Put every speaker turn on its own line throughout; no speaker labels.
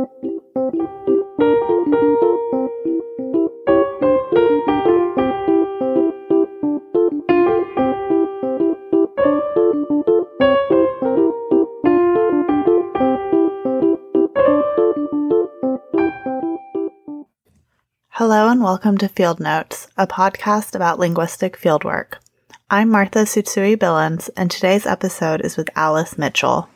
Hello and welcome to Field Notes, a podcast about linguistic fieldwork. I'm Martha Tsutsui Billins, and today's episode is with Alice Mitchell.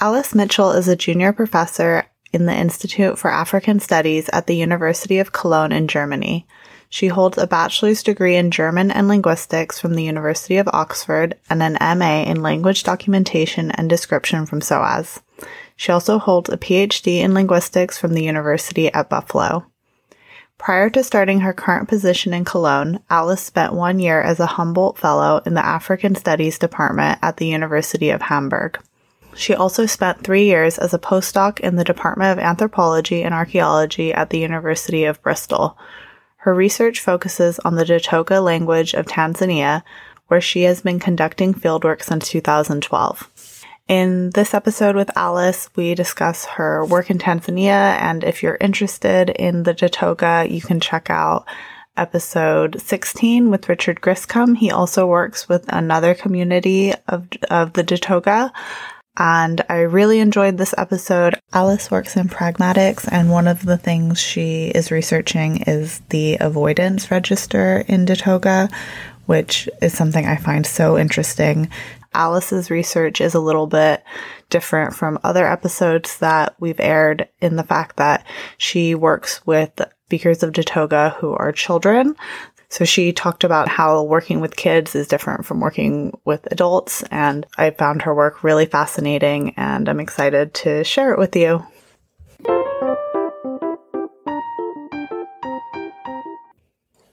Alice Mitchell is a junior professor in the Institute for African Studies at the University of Cologne in Germany. She holds a bachelor's degree in German and linguistics from the University of Oxford and an MA in language documentation and description from SOAS. She also holds a PhD in linguistics from the University at Buffalo. Prior to starting her current position in Cologne, Alice spent one year as a Humboldt Fellow in the African Studies Department at the University of Hamburg. She also spent three years as a postdoc in the Department of Anthropology and Archaeology at the University of Bristol. Her research focuses on the Datooga language of Tanzania, where she has been conducting fieldwork since 2012. In this episode with Alice, we discuss her work in Tanzania, and if you're interested in the Datooga, you can check out episode 16 with Richard Griscom. He also works with another community of, of the Datooga. And I really enjoyed this episode. Alice works in pragmatics, and one of the things she is researching is the avoidance register in Datooga, which is something I find so interesting. Alice's research is a little bit different from other episodes that we've aired in the fact that she works with speakers of Datooga who are children. So she talked about how working with kids is different from working with adults, and I found her work really fascinating, and I'm excited to share it with you.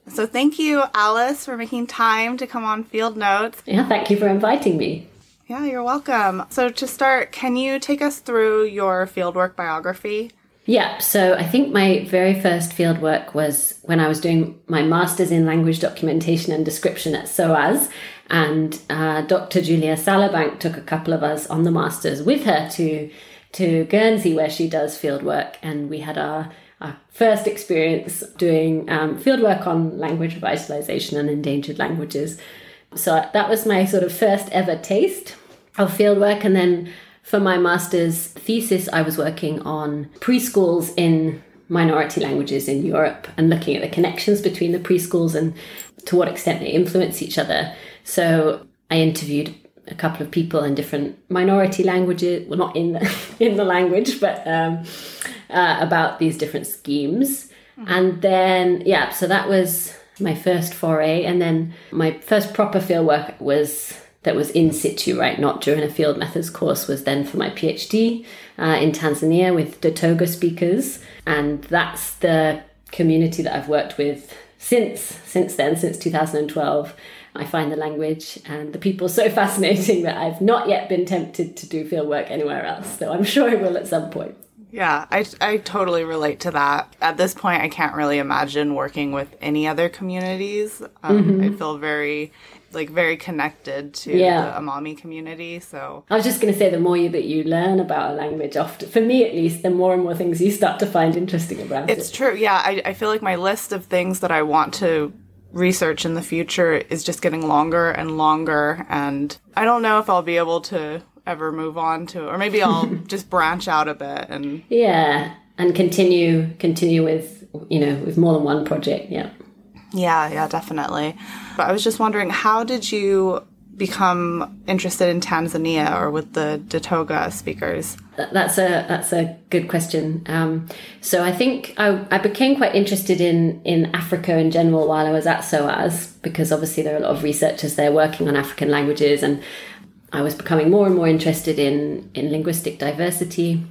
So thank you, Alice, for making time to come on Field Notes.
Yeah, thank you for inviting me.
Yeah, you're welcome. So to start, can you take us through your fieldwork biography?
Yeah, so I think my very first fieldwork was when I was doing my master's in language documentation and description at SOAS, and uh, Dr. Julia Sallabank took a couple of us on the masters with her to to Guernsey where she does fieldwork, and we had our our first experience doing um, fieldwork on language revitalization and endangered languages. So that was my sort of first ever taste of fieldwork. And then for my master's thesis, I was working on preschools in minority languages in Europe and looking at the connections between the preschools and to what extent they influence each other. So I interviewed a couple of people in different minority languages, well, not in the, in the language, but um, uh, about these different schemes. Mm-hmm. And then, yeah, so that was my first foray. And then my first proper field work was that was in situ, right? Not during a field methods course, was then for my PhD uh, in Tanzania with Datooga speakers. And that's the community that I've worked with since since then, since 2012. I find the language and the people so fascinating that I've not yet been tempted to do field work anywhere else. So I'm sure I will at some point.
Yeah, I, I totally relate to that. At this point, I can't really imagine working with any other communities. Um, mm-hmm. I feel very, like, very connected to yeah. the Amami community. So
I was just going to say, the more you, that you learn about a language, often for me at least, the more and more things you start to find interesting about
it's it. It's true. Yeah, I, I feel like my list of things that I want to research in the future is just getting longer and longer, and I don't know if I'll be able to ever move on to or maybe I'll just branch out a bit and
yeah and continue continue with you know with more than one project yeah
yeah yeah definitely but I was just wondering how did you become interested in Tanzania or with the Datooga speakers?
That's a that's a good question. Um, so I think I, I became quite interested in in Africa in general while I was at SOAS because obviously there are a lot of researchers there working on African languages and I was becoming more and more interested in, in linguistic diversity.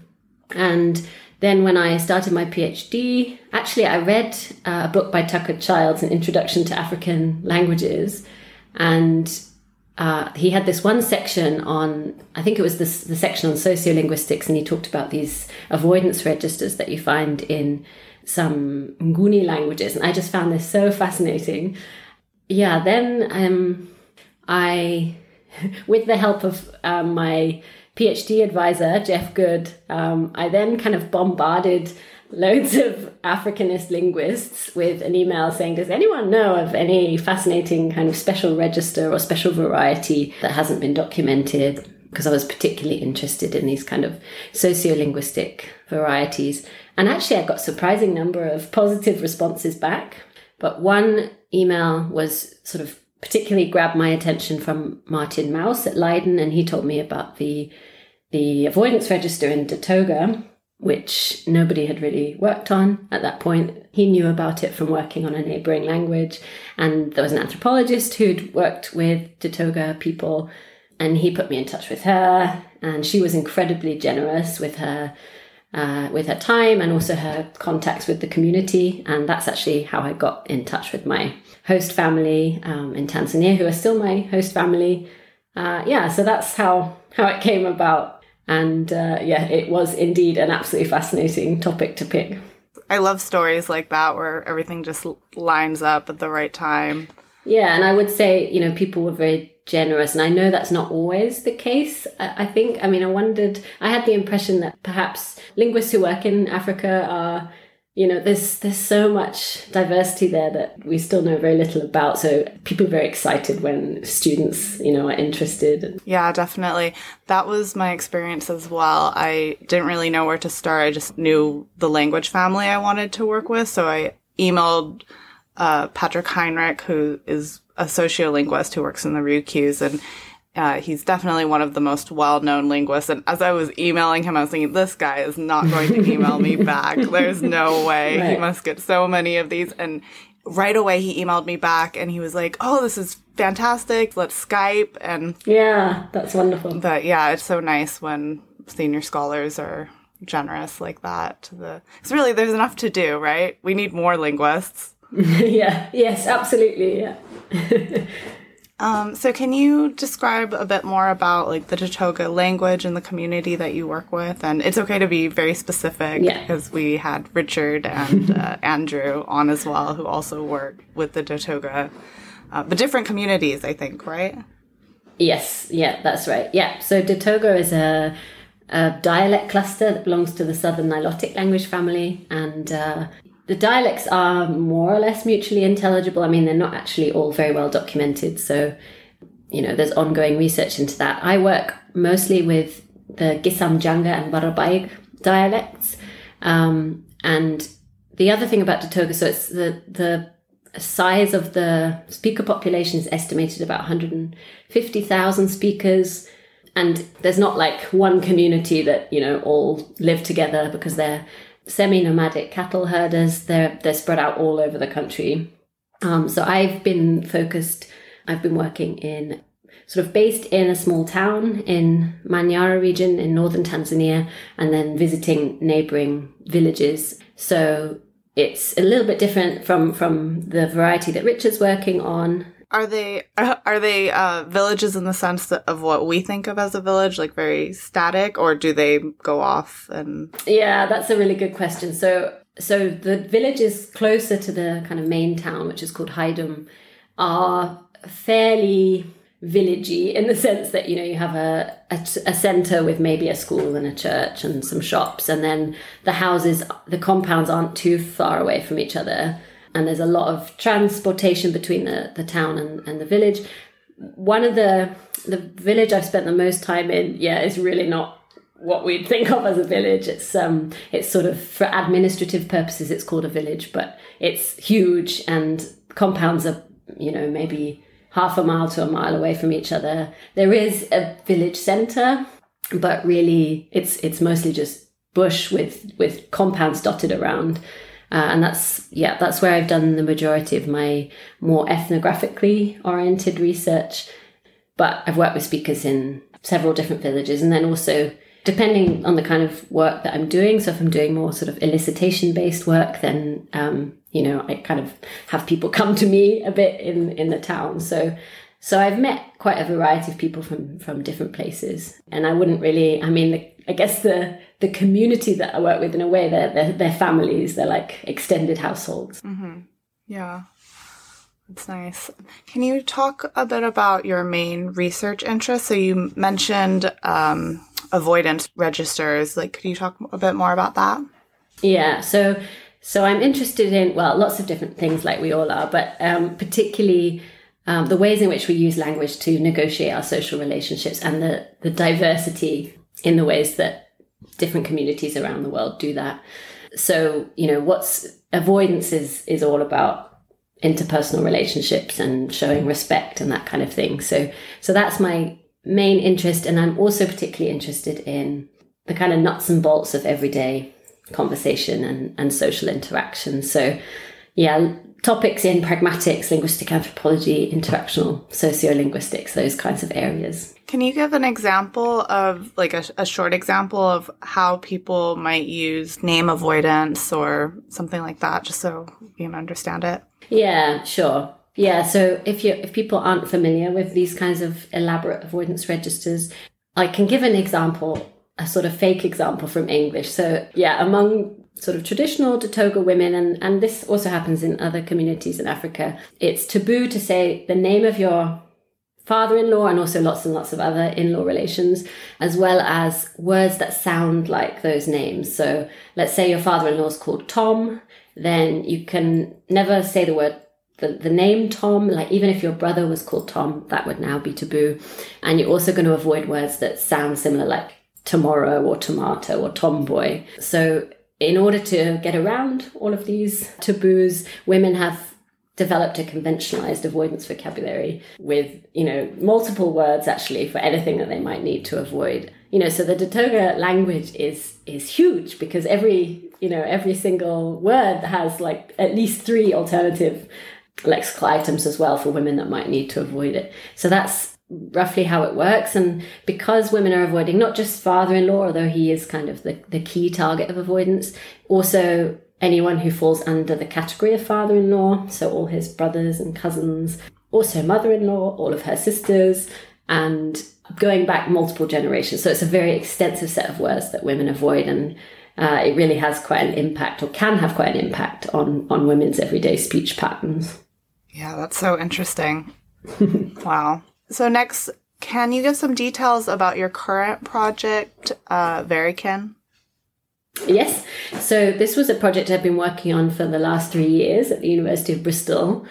And then when I started my PhD, actually, I read uh, a book by Tucker Childs, An Introduction to African Languages. And uh, he had this one section on, I think it was this, the section on sociolinguistics, and he talked about these avoidance registers that you find in some Nguni languages. And I just found this so fascinating. Yeah, then um, I with the help of um, my PhD advisor, Jeff Good, um, I then kind of bombarded loads of Africanist linguists with an email saying, Does anyone know of any fascinating kind of special register or special variety that hasn't been documented? Because I was particularly interested in these kind of sociolinguistic varieties. And actually, I got surprising number of positive responses back. But one email was sort of particularly grabbed my attention from Maarten Mous at Leiden, and he told me about the the avoidance register in Datooga, which nobody had really worked on at that point. He knew about it from working on a neighboring language, and there was an anthropologist who'd worked with Datooga people, and he put me in touch with her, and she was incredibly generous with her. Uh, with her time and also her contacts with the community, and that's actually how I got in touch with my host family um, in Tanzania, who are still my host family. Uh, yeah, so that's how how it came about and uh, yeah, it was indeed an absolutely fascinating topic to pick.
I love stories like that where everything just lines up at the right time.
Yeah, and I would say, you know, people were very generous. And I know that's not always the case. I, think, I mean, I wondered, I had the impression that perhaps linguists who work in Africa are you know there's there's so much diversity there that we still know very little about. So people are very excited when students you know are interested.
Yeah definitely. That was my experience as well. I didn't really know where to start. I just knew the language family i wanted to work with. So i emailed uh, patrick heinrich who is a sociolinguist who works in the ryukyus and uh, he's definitely one of the most well-known linguists. And as I was emailing him, I was thinking, this guy is not going to email me back. There's no way. Right. He must get so many of these. And right away, he emailed me back and he was like, oh, this is fantastic. Let's Skype. And
yeah, that's wonderful.
But yeah, it's so nice when senior scholars are generous like that to the because really there's enough to do right we need more linguists
yeah yes absolutely yeah
Um, so can you describe a bit more about like the Datooga language and the community that you work with? And it's okay to be very specific yeah. because we had Richard and uh, Andrew on as well, who also work with the Datooga, uh, but different communities, I think, right?
Yes, yeah, that's right. Yeah, so Datooga is a, a dialect cluster that belongs to the Southern Nilotic language family, and uh, the dialects are more or less mutually intelligible. I mean, they're not actually all very well documented. So, you know, there's ongoing research into that. I work mostly with the Gisamjanga and Barabaig dialects. Um, and the other thing about Datooga, so it's the, the size of the speaker population is estimated about 150,000 speakers. And there's not like one community that, you know, all live together because they're semi-nomadic cattle herders. They're they're spread out all over the country. Um, so I've been focused. I've been working in sort of based in a small town in Manyara region in northern Tanzania, and then visiting neighboring villages. So it's a little bit different from from the variety that Richard's working on.
Are they are they uh, villages in the sense of what we think of as a village, like very static, or do they go off and?
Yeah, that's a really good question. So so the villages closer to the kind of main town, which is called Haydom, are fairly villagey in the sense that you know you have a, a, a center with maybe a school and a church and some shops and then the houses the compounds aren't too far away from each other and there's a lot of transportation between the, the town and, and the village. One of the the village I've spent the most time in, yeah, is really not what we'd think of as a village. It's um it's sort of for administrative purposes it's called a village, but it's huge and compounds are, you know, maybe half a mile to a mile away from each other. There is a village centre, but really it's it's mostly just bush with with compounds dotted around. Uh, and that's yeah that's where i've done the majority of my more ethnographically oriented research. But i've worked with speakers in several different villages. And then also depending on the kind of work that i'm doing so if i'm doing more sort of elicitation based work then um, you know i kind of have people come to me a bit in in the town. So so i've met quite a variety of people from from different places. And i wouldn't really i mean the, i guess the the community that I work with in a way they're they're, they're families they're like extended households
mm-hmm. yeah That's nice. Can you talk a bit about your main research interests? So you mentioned um, avoidance registers. Like, could you talk a bit more about that?
Yeah. So, so I'm interested in well, lots of different things, like we all are, but um, particularly um, the ways in which we use language to negotiate our social relationships and the the diversity in the ways that different communities around the world do that. So, you know, what's avoidance is is all about interpersonal relationships and showing respect and that kind of thing. So, so that's my main interest. And I'm also particularly interested in the kind of nuts and bolts of everyday conversation and, and social interaction. So, yeah, topics in pragmatics, linguistic anthropology, interactional sociolinguistics, those kinds of areas.
Can you give an example of, like, a, a, short example of how people might use name avoidance or something like that, just so you can understand it?
Yeah, sure. Yeah, so if you if people aren't familiar with these kinds of elaborate avoidance registers, I can give an example, a sort of fake example from English. So yeah, among sort of traditional Datooga women, and, and this also happens in other communities in Africa, it's taboo to say the name of your father-in-law and also lots and lots of other in-law relations as well as words that sound like those names so let's say your father-in-law is called tom then you can never say the word the, the name Tom, like even if your brother was called Tom, that would now be taboo. And you're also going to avoid words that sound similar, like tomorrow or tomato or tomboy. So, in order to get around all of these taboos, women have developed a conventionalized avoidance vocabulary with, you know, multiple words actually for anything that they might need to avoid. You know, so the Datooga language is is huge because every you know, every single word has like at least three alternative lexical items as well for women that might need to avoid it. So that's roughly how it works. And because women are avoiding not just father in law, although he is kind of the, the key target of avoidance, also anyone who falls under the category of father in law, so all his brothers and cousins, also mother in law, all of her sisters, and going back multiple generations. So it's a very extensive set of words that women avoid. And uh, it really has quite an impact or can have quite an impact on, on women's everyday speech patterns.
Yeah, that's so interesting. wow. So, next, can you give some details about your current project, uh, Varikin?
Yes. So, this was a project I've been working on for the last three years at the University of Bristol.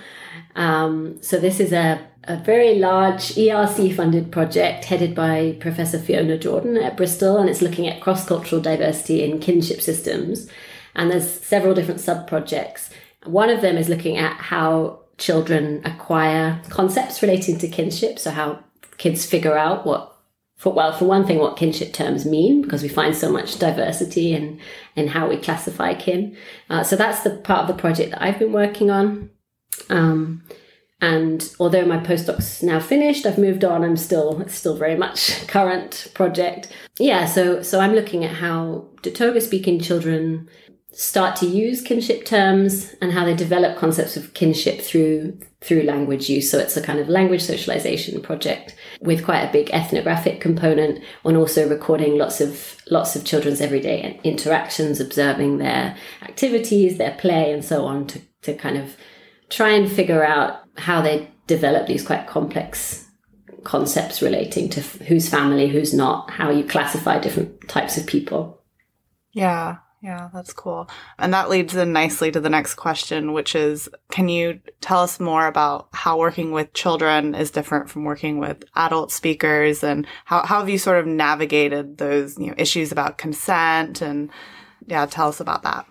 Um, so, this is a a very large ERC funded project headed by Professor Fiona Jordan at Bristol, and it's looking at cross cultural diversity in kinship systems. And there's several different sub projects. One of them is looking at how children acquire concepts relating to kinship, so how kids figure out what for well for one thing what kinship terms mean because we find so much diversity in in how we classify kin uh, so that's the part of the project that i've been working on um, and although my postdoc's now finished, I've moved on. I'm still it's still very much current project. Yeah, so so I'm looking at how Datooga speaking children start to use kinship terms and how they develop concepts of kinship through through language use. So it's a kind of language socialization project with quite a big ethnographic component and also recording lots of lots of children's everyday interactions, observing their activities, their play and so on to, to kind of try and figure out how they develop these quite complex concepts relating to who's family, who's not, how you classify different types of people.
Yeah, yeah, that's cool. And that leads in nicely to the next question, which is can you tell us more about how working with children is different from working with adult speakers and how, how have you sort of navigated those you know, issues about consent and yeah, tell us about that.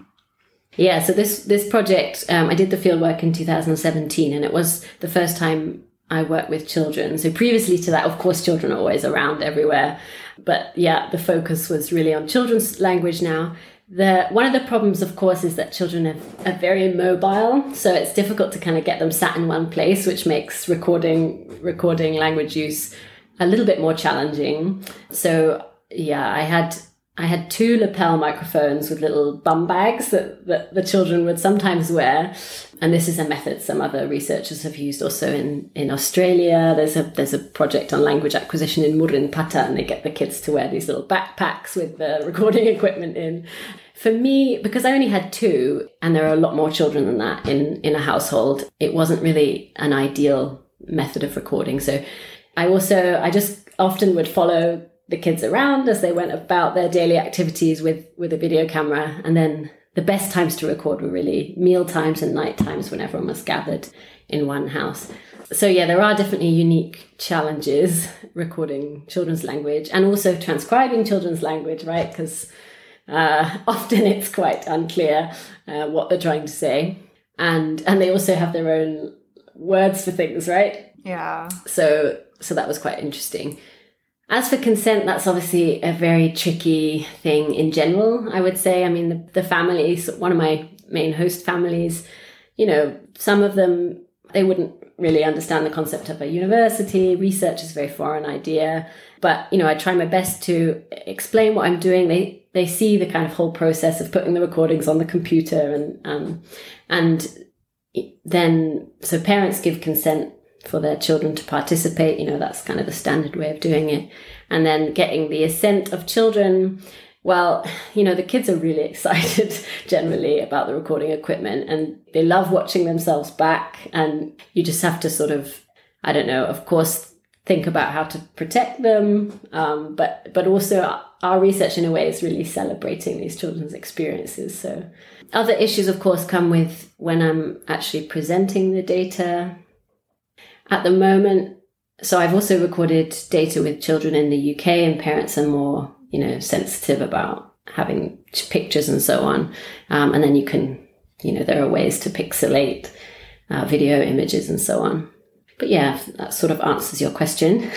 Yeah, so this this project, um, I did the fieldwork in 2017, and it was the first time I worked with children. So previously to that, of course, children are always around everywhere, but yeah, the focus was really on children's language now. The one of the problems, of course, is that children are, are very mobile, so it's difficult to kind of get them sat in one place, which makes recording recording language use a little bit more challenging. So yeah, I had I had two lapel microphones with little bum bags that, that the children would sometimes wear. And this is a method some other researchers have used also in, in Australia. There's a there's a project on language acquisition in Murrinhpatha, and they get the kids to wear these little backpacks with the recording equipment in. For me, because I only had two, and there are a lot more children than that in, in a household, it wasn't really an ideal method of recording. So I also I just often would follow the kids around as they went about their daily activities with with a video camera. And then the best times to record were really meal times and night times when everyone was gathered in one house. So yeah there are definitely unique challenges recording children's language and also transcribing children's language right? Because uh, often it's quite unclear uh, what they're trying to say. And and they also have their own words for things right?
Yeah.
So so that was quite interesting as for consent, that's obviously a very tricky thing in general, I would say. I mean, the, the families, one of my main host families, you know, some of them, they wouldn't really understand the concept of a university. Research is a very foreign idea. But, you know, I try my best to explain what I'm doing. They, they see the kind of whole process of putting the recordings on the computer and, um, and then, so parents give consent for their children to participate. You know, that's kind of the standard way of doing it. And then getting the assent of children. Well, you know, the kids are really excited generally about the recording equipment and they love watching themselves back. And you just have to sort of, I don't know, of course, think about how to protect them. Um, but, but also our research in a way is really celebrating these children's experiences. So other issues, of course, come with when I'm actually presenting the data at the moment, so I've also recorded data with children in the UK, and parents are more, you know, sensitive about having pictures and so on. Um, and then you can, you know, there are ways to pixelate uh, video images and so on. But yeah, that sort of answers your question.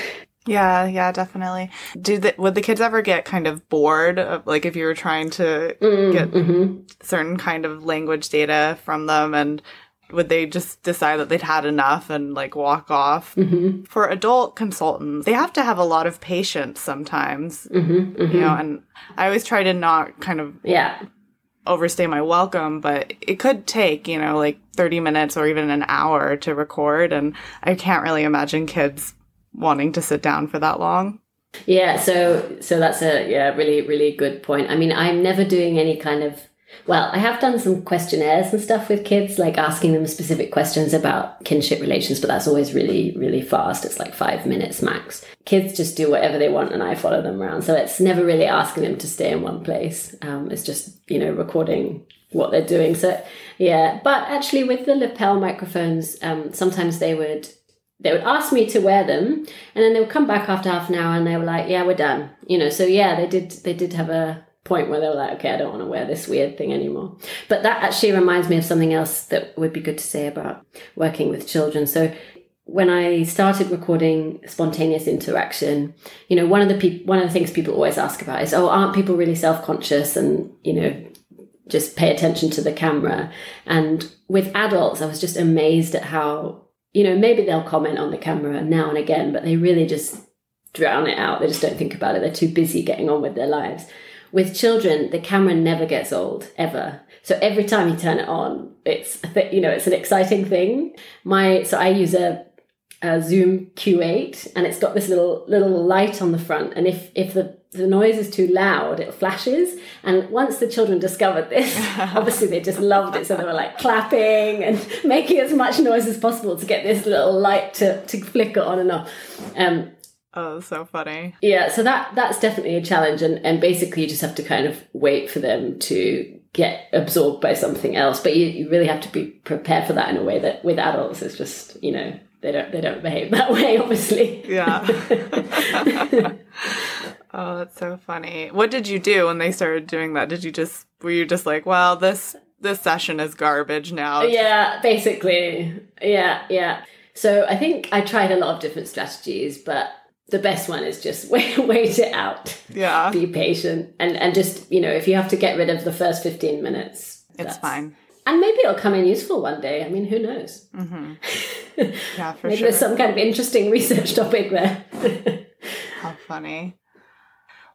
Yeah, yeah, definitely. Do the, would the kids ever get kind of bored of like if you were trying to mm, get mm-hmm. certain kind of language data from them and would they just decide that they'd had enough and like walk off? Mm-hmm. For adult consultants, they have to have a lot of patience sometimes, mm-hmm, mm-hmm. you know. And I always try to not kind of
yeah
overstay my welcome, but it could take you know like thirty minutes or even an hour to record, and I can't really imagine kids wanting to sit down for that long.
Yeah, so so that's a yeah really really good point. I mean, I'm never doing any kind of well, I have done some questionnaires and stuff with kids, like asking them specific questions about kinship relations, but that's always really, really fast. It's like five minutes max. Kids just do whatever they want and I follow them around. So it's never really asking them to stay in one place. Um, it's just, you know, recording what they're doing. So yeah, but actually with the lapel microphones, um, sometimes they would they would ask me to wear them and then they would come back after half an hour and they were like yeah we're done you know so yeah they did they did have a point where they were like, okay, I don't want to wear this weird thing anymore. But that actually reminds me of something else that would be good to say about working with children. So when I started recording spontaneous interaction, you know, one of the one of the things people always ask about is, oh, aren't people really self conscious and you know just pay attention to the camera? And with adults, I was just amazed at how you know maybe they'll comment on the camera now and again, but they really just drown it out. They just don't think about it. They're too busy getting on with their lives with children, the camera never gets old ever. So every time you turn it on, it's th- you know it's an exciting thing. My so I use a, a Zoom Q8 and it's got this little little light on the front, and if if the the noise is too loud, it flashes. And once the children discovered this, obviously they just loved it. So they were like clapping and making as much noise as possible to get this little light to, to flicker on and off. Um,
Oh, so funny.
Yeah, so that that's definitely a challenge and, and basically you just have to kind of wait for them to get absorbed by something else. But you, you really have to be prepared for that in a way that with adults it's just, you know, they don't they don't behave that way, obviously.
Yeah. oh, that's so funny. What did you do when they started doing that? Did you just were you just like, well, this this session is garbage now?
Yeah, basically. Yeah, yeah. So I think I tried a lot of different strategies, but the best one is just wait, wait it out.
Yeah.
Be patient. And, and just, you know, if you have to get rid of the first 15 minutes,
it's fine.
And maybe it'll come in useful one day. I mean, who knows?
Mm-hmm. Yeah, for sure.
maybe
sure.
there's some kind of interesting research topic there.
How funny.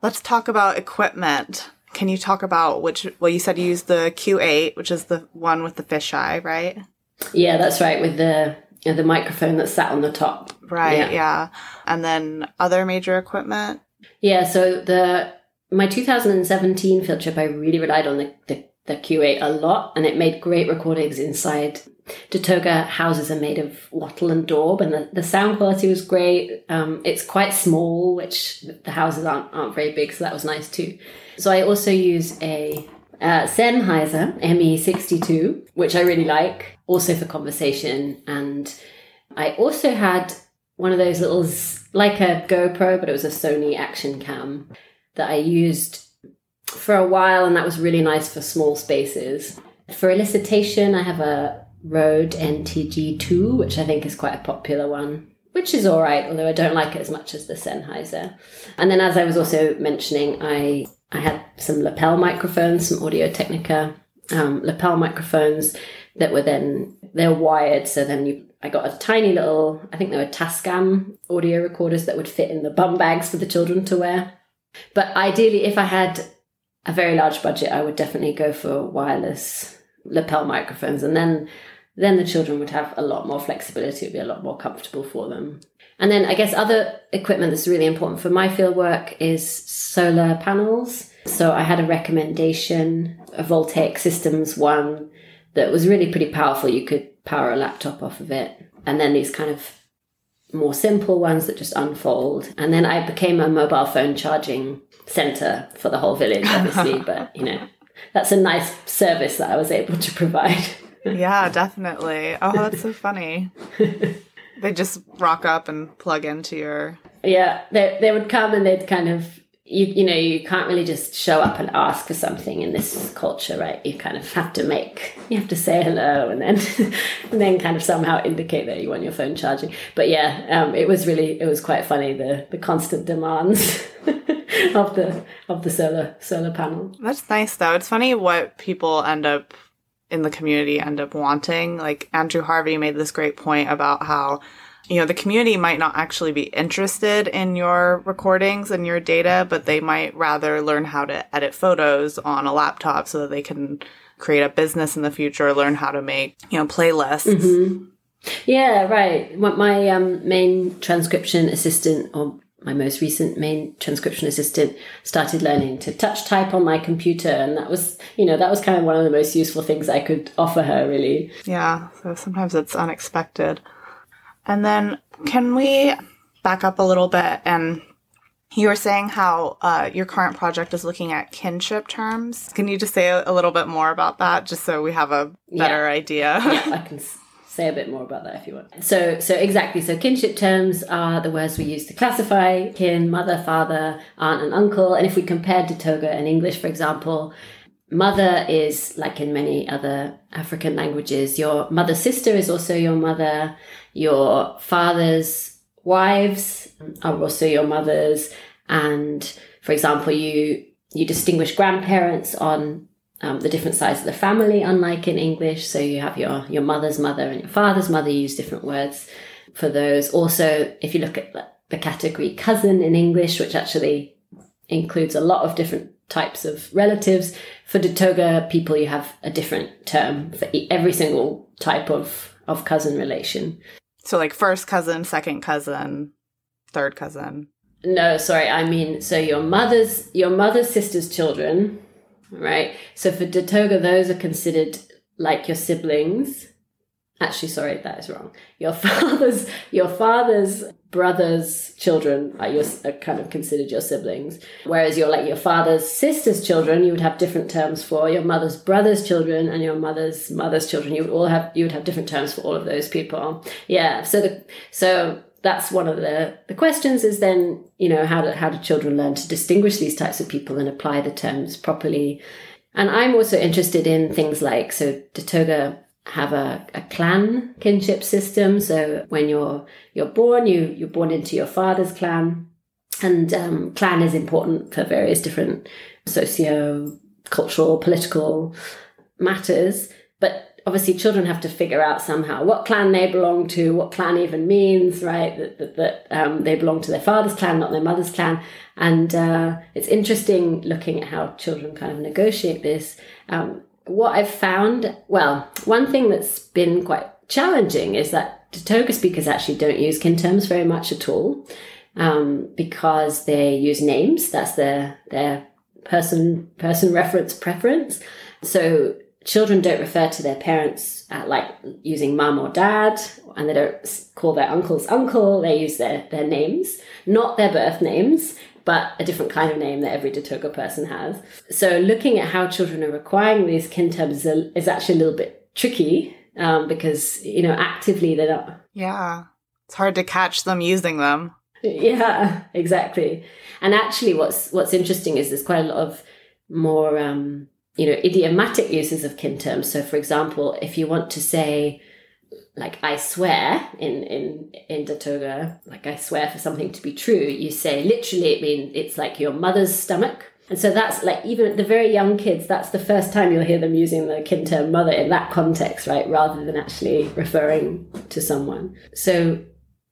Let's talk about equipment. Can you talk about which? Well, you said you used the Q8, which is the one with the fisheye, right?
Yeah, that's right. With the the microphone that sat on the top.
Right. Yeah. yeah. And then other major equipment.
Yeah. So the my 2017 field trip, I really relied on the, the, the Q8 a lot, and it made great recordings inside. Datooga houses are made of wattle and daub, and the, the sound quality was great. Um, it's quite small, which the houses aren't, aren't very big, so that was nice too. So I also use a uh, Sennheiser ME62, which I really like, also for conversation. And I also had one of those little, like a GoPro, but it was a Sony action cam that I used for a while, and that was really nice for small spaces. For elicitation, I have a Rode NTG2, which I think is quite a popular one, which is all right, although I don't like it as much as the Sennheiser. And then, as I was also mentioning, I I had some lapel microphones, some Audio Technica um, lapel microphones that were then they're wired. So then you, I got a tiny little, I think they were Tascam audio recorders that would fit in the bum bags for the children to wear. But ideally, if I had a very large budget, I would definitely go for wireless lapel microphones, and then then the children would have a lot more flexibility. It would be a lot more comfortable for them. And then I guess other equipment that's really important for my field work is solar panels. So I had a recommendation, a Voltaic Systems one that was really pretty powerful. You could power a laptop off of it. And then these kind of more simple ones that just unfold. And then I became a mobile phone charging center for the whole village, obviously. but, you know, that's a nice service that I was able to provide.
yeah, definitely. Oh, that's so funny. They just rock up and plug into your.
Yeah, they they would come and they'd kind of you you know you can't really just show up and ask for something in this culture, right? You kind of have to make you have to say hello and then and then kind of somehow indicate that you want your phone charging. But yeah, um, it was really it was quite funny the the constant demands. of the of the solar solar panel.
That's nice though. It's funny what people end up in the community end up wanting. Like Andrew Harvey made this great point about how you know the community might not actually be interested in your recordings and your data, but they might rather learn how to edit photos on a laptop so that they can create a business in the future, learn how to make you know playlists.
Mm-hmm. Yeah, right. My um, main transcription assistant or my most recent main transcription assistant started learning to touch type on my computer and that was you know that was kind of one of the most useful things i could offer her really
yeah so sometimes it's unexpected and then can we back up a little bit and you were saying how uh, your current project is looking at kinship terms. Can you just say a, a little bit more about that, just so we have a better
yeah.
idea?
yeah, I can say a bit more about that if you want. So, so exactly. So, kinship terms are the words we use to classify kin, mother, father, aunt, and uncle. And if we compare Datooga and English, for example, mother is like in many other African languages. Your mother's sister is also your mother. Your father's wives are also your mothers. And for example, you you distinguish grandparents on um, the different sides of the family, unlike in English. So you have your, your mother's mother and your father's mother use different words for those. Also, if you look at the category cousin in English, which actually includes a lot of different types of relatives, for Datooga people, you have a different term for every single type of, of cousin relation.
So, like first cousin, second cousin, third cousin.
No, sorry, I mean so your mother's your mother's sister's children right? So for Datooga, those are considered like your siblings. Actually, sorry, that is wrong. Your father's your father's brother's children are your are uh, kind of considered your siblings, whereas your like your father's sister's children, you would have different terms for. Your mother's brother's children and your mother's mother's children, you would all have you would have different terms for all of those people. Yeah. So the so that's one of the, the questions is then, you know, how do, how do children learn to distinguish these types of people and apply the terms properly? And I'm also interested in things like, so Datooga have a, a clan kinship system. So when you're, you're born, you, you're born into your father's clan. And um, clan is important for various different socio cultural, political matters. But obviously children have to figure out somehow what clan they belong to, what clan even means, right? That, that, that um, they belong to their father's clan, not their mother's clan. And uh, it's interesting looking at how children kind of negotiate this. Um, what I've found, well, one thing that's been quite challenging is that Datooga speakers actually don't use kin terms very much at all um, because they use names. That's their their person person reference preference. So children don't refer to their parents uh, like using mum or dad, and they don't call their uncles uncle. They use their their names, not their birth names but a different kind of name that every Datooga person has. So looking at how children are acquiring these kin terms is actually a little bit tricky um, because, you know, actively they're not.
Yeah. It's hard to catch them using them.
Yeah, exactly. And actually what's what's interesting is there's quite a lot of more um, you know, idiomatic uses of kin terms. So for example, if you want to say like I swear in in in Datooga, like I swear for something to be true, you say literally it means it's like your mother's stomach. And so that's like even the very young kids, that's the first time you'll hear them using the kin term mother in that context, right? Rather than actually referring to someone. So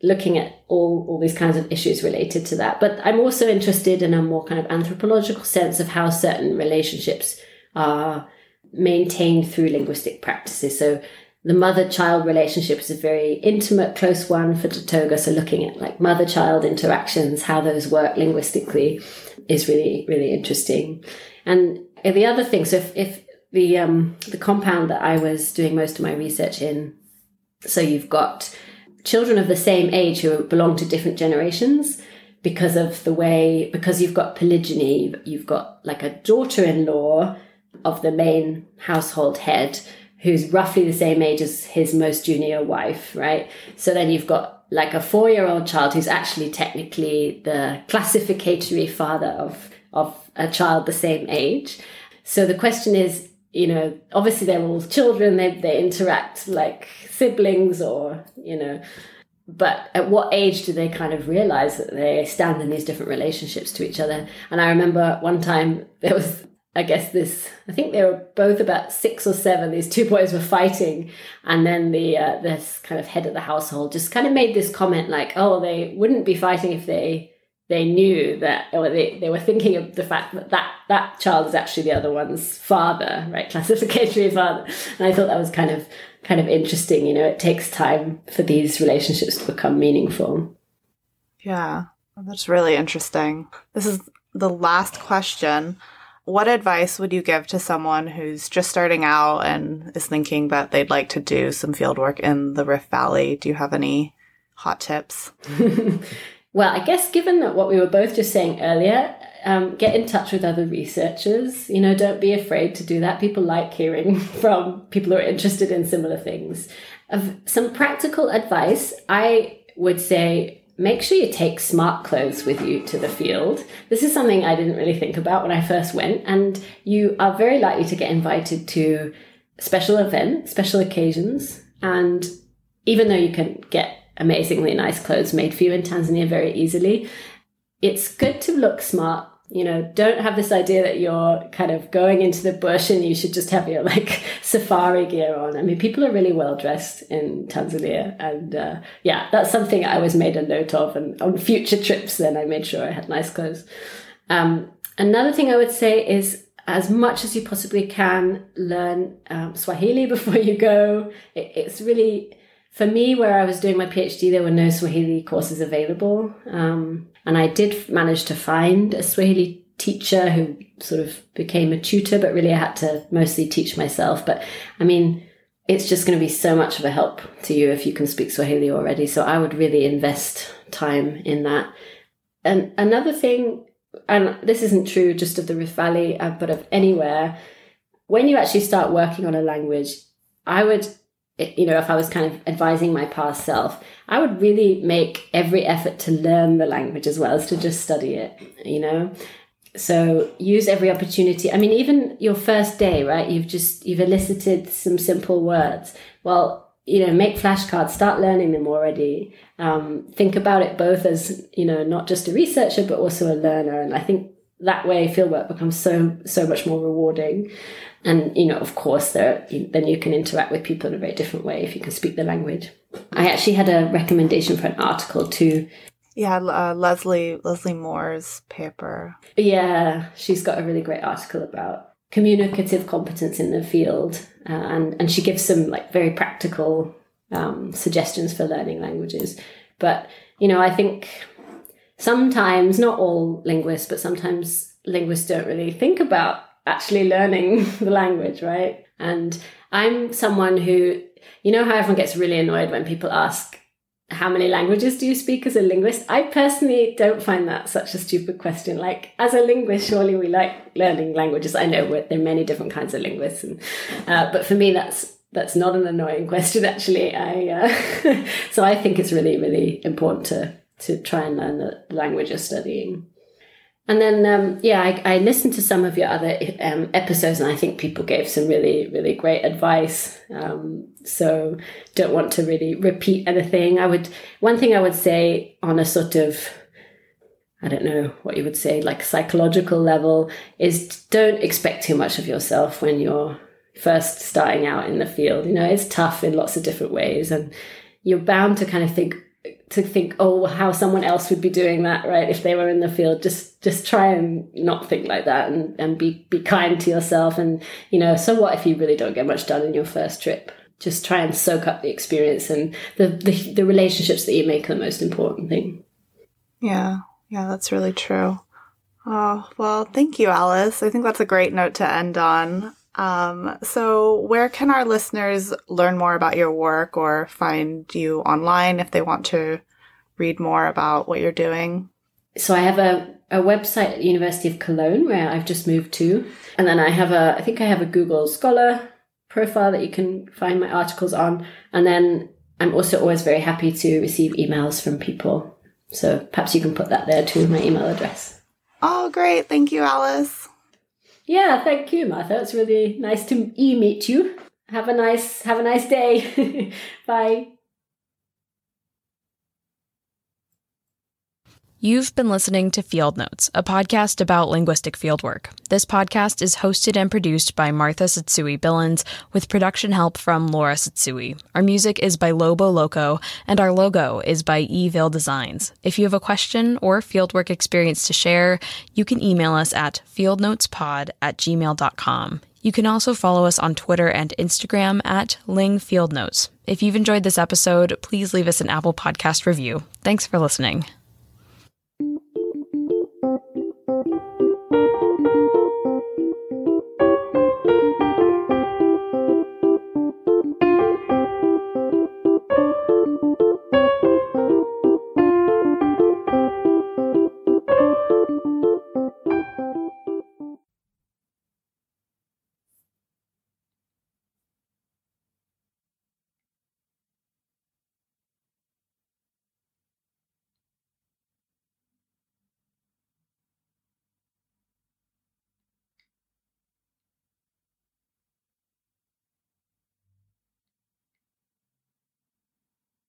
looking at all, all these kinds of issues related to that. But I'm also interested in a more kind of anthropological sense of how certain relationships are maintained through linguistic practices. So the mother child relationship is a very intimate, close one for Datooga. So looking at like mother child interactions, how those work linguistically is really, really interesting. And the other thing, so if, if the, um, the compound that I was doing most of my research in, so you've got children of the same age who belong to different generations because of the way, because you've got polygyny, you've got like a daughter in law of the main household head who's roughly the same age as his most junior wife, right? So then you've got like a four year old child who's actually technically the classificatory father of, of a child the same age. So the question is, you know, obviously they're all children, they, they interact like siblings or, you know, but at what age do they kind of realize that they stand in these different relationships to each other? And I remember one time there was I guess this, I think they were both about six or seven. These two boys were fighting. And then the, uh, this kind of head of the household just kind of made this comment like, oh, they wouldn't be fighting if they, they knew that, or they, they were thinking of the fact that, that that child is actually the other one's father, right? Classificatory father. And I thought that was kind of, kind of interesting. You know, it takes time for these relationships to become meaningful.
Yeah. That's really interesting. This is the last question. What advice would you give to someone who's just starting out and is thinking that they'd like to do some field work in the Rift Valley? Do you have any hot tips?
well, I guess given that what we were both just saying earlier, um, get in touch with other researchers. You know, don't be afraid to do that. People like hearing from people who are interested in similar things. Of some practical advice, I would say make sure you take smart clothes with you to the field. This is something I didn't really think about when I first went, and you are very likely to get invited to special events, special occasions, and even though you can get amazingly nice clothes made for you in Tanzania very easily, it's good to look smart you know, don't have this idea that you're kind of going into the bush and you should just have your like safari gear on. I mean, people are really well dressed in Tanzania, and uh, yeah, that's something I always made a note of. And on future trips, then I made sure I had nice clothes. Um, another thing I would say is as much as you possibly can learn um, Swahili before you go. It, it's really for me, where I was doing my PhD, there were no Swahili courses available. Um, and I did manage to find a Swahili teacher who sort of became a tutor, but really I had to mostly teach myself. But I mean, it's just going to be so much of a help to you if you can speak Swahili already. So I would really invest time in that. And another thing, and this isn't true just of the Rift Valley, uh, but of anywhere, when you actually start working on a language, I would you know, if I was kind of advising my past self, I would really make every effort to learn the language as well as to just study it, you know? So use every opportunity. I mean, even your first day, right? You've just, you've elicited some simple words. Well, you know, make flashcards, start learning them already. Um, think about it both as, you know, not just a researcher, but also a learner. And I think that way fieldwork becomes so so much more rewarding and you know of course there then you can interact with people in a very different way if you can speak the language. I actually had a recommendation for an article too
yeah uh, leslie leslie moore's paper.
Yeah she's got a really great article about communicative competence in the field uh, and and she gives some like very practical um, suggestions for learning languages. But you know i think sometimes not all linguists but sometimes linguists don't really think about actually learning the language, right? And I'm someone who, you know, how everyone gets really annoyed when people ask, how many languages do you speak as a linguist? I personally don't find that such a stupid question. Like, as a linguist, surely we like learning languages. I know there are many different kinds of linguists, and, uh, but for me, that's that's not an annoying question. Actually, I uh, so I think it's really, really important to to try and learn the language you're studying. And then, um, yeah, I, I, listened to some of your other um, episodes, and I think people gave some really, really great advice. Um, so, don't want to really repeat anything. I would one thing I would say on a sort of, I don't know what you would say, like psychological level, is don't expect too much of yourself when you're first starting out in the field. You know, it's tough in lots of different ways, and you're bound to kind of think, to think, oh, how someone else would be doing that, right? If they were in the field, just just try and not think like that, and and be be kind to yourself. And you know, so what if you really don't get much done in your first trip? Just try and soak up the experience and the the, the relationships that you make are the most important thing.
Yeah, yeah, that's really true. Oh well, thank you, Alice. I think that's a great note to end on. Um, so, where can our listeners learn more about your work or find you online if they want to read more about what you're doing?
So, I have a, a website at the University of Cologne where I've just moved to. And then I have a, I think I have a Google Scholar profile that you can find my articles on. And then I'm also always very happy to receive emails from people. So, perhaps you can put that there too, my email address.
Oh, great. Thank you, Alice.
Yeah, thank you, Martha. It's really nice to e-meet you. Have a nice have a nice day. Bye.
You've been listening to Field Notes, a podcast about linguistic fieldwork. This podcast is hosted and produced by Martha Tsutsui Billins, with production help from Laura Tsutsui. Our music is by Lobo Loco, and our logo is by Evil Designs. If you have a question or fieldwork experience to share, you can email us at fieldnotespod at gmail.com. You can also follow us on Twitter and Instagram at Ling Field Notes. If you've enjoyed this episode, please leave us an Apple Podcast review. Thanks for listening.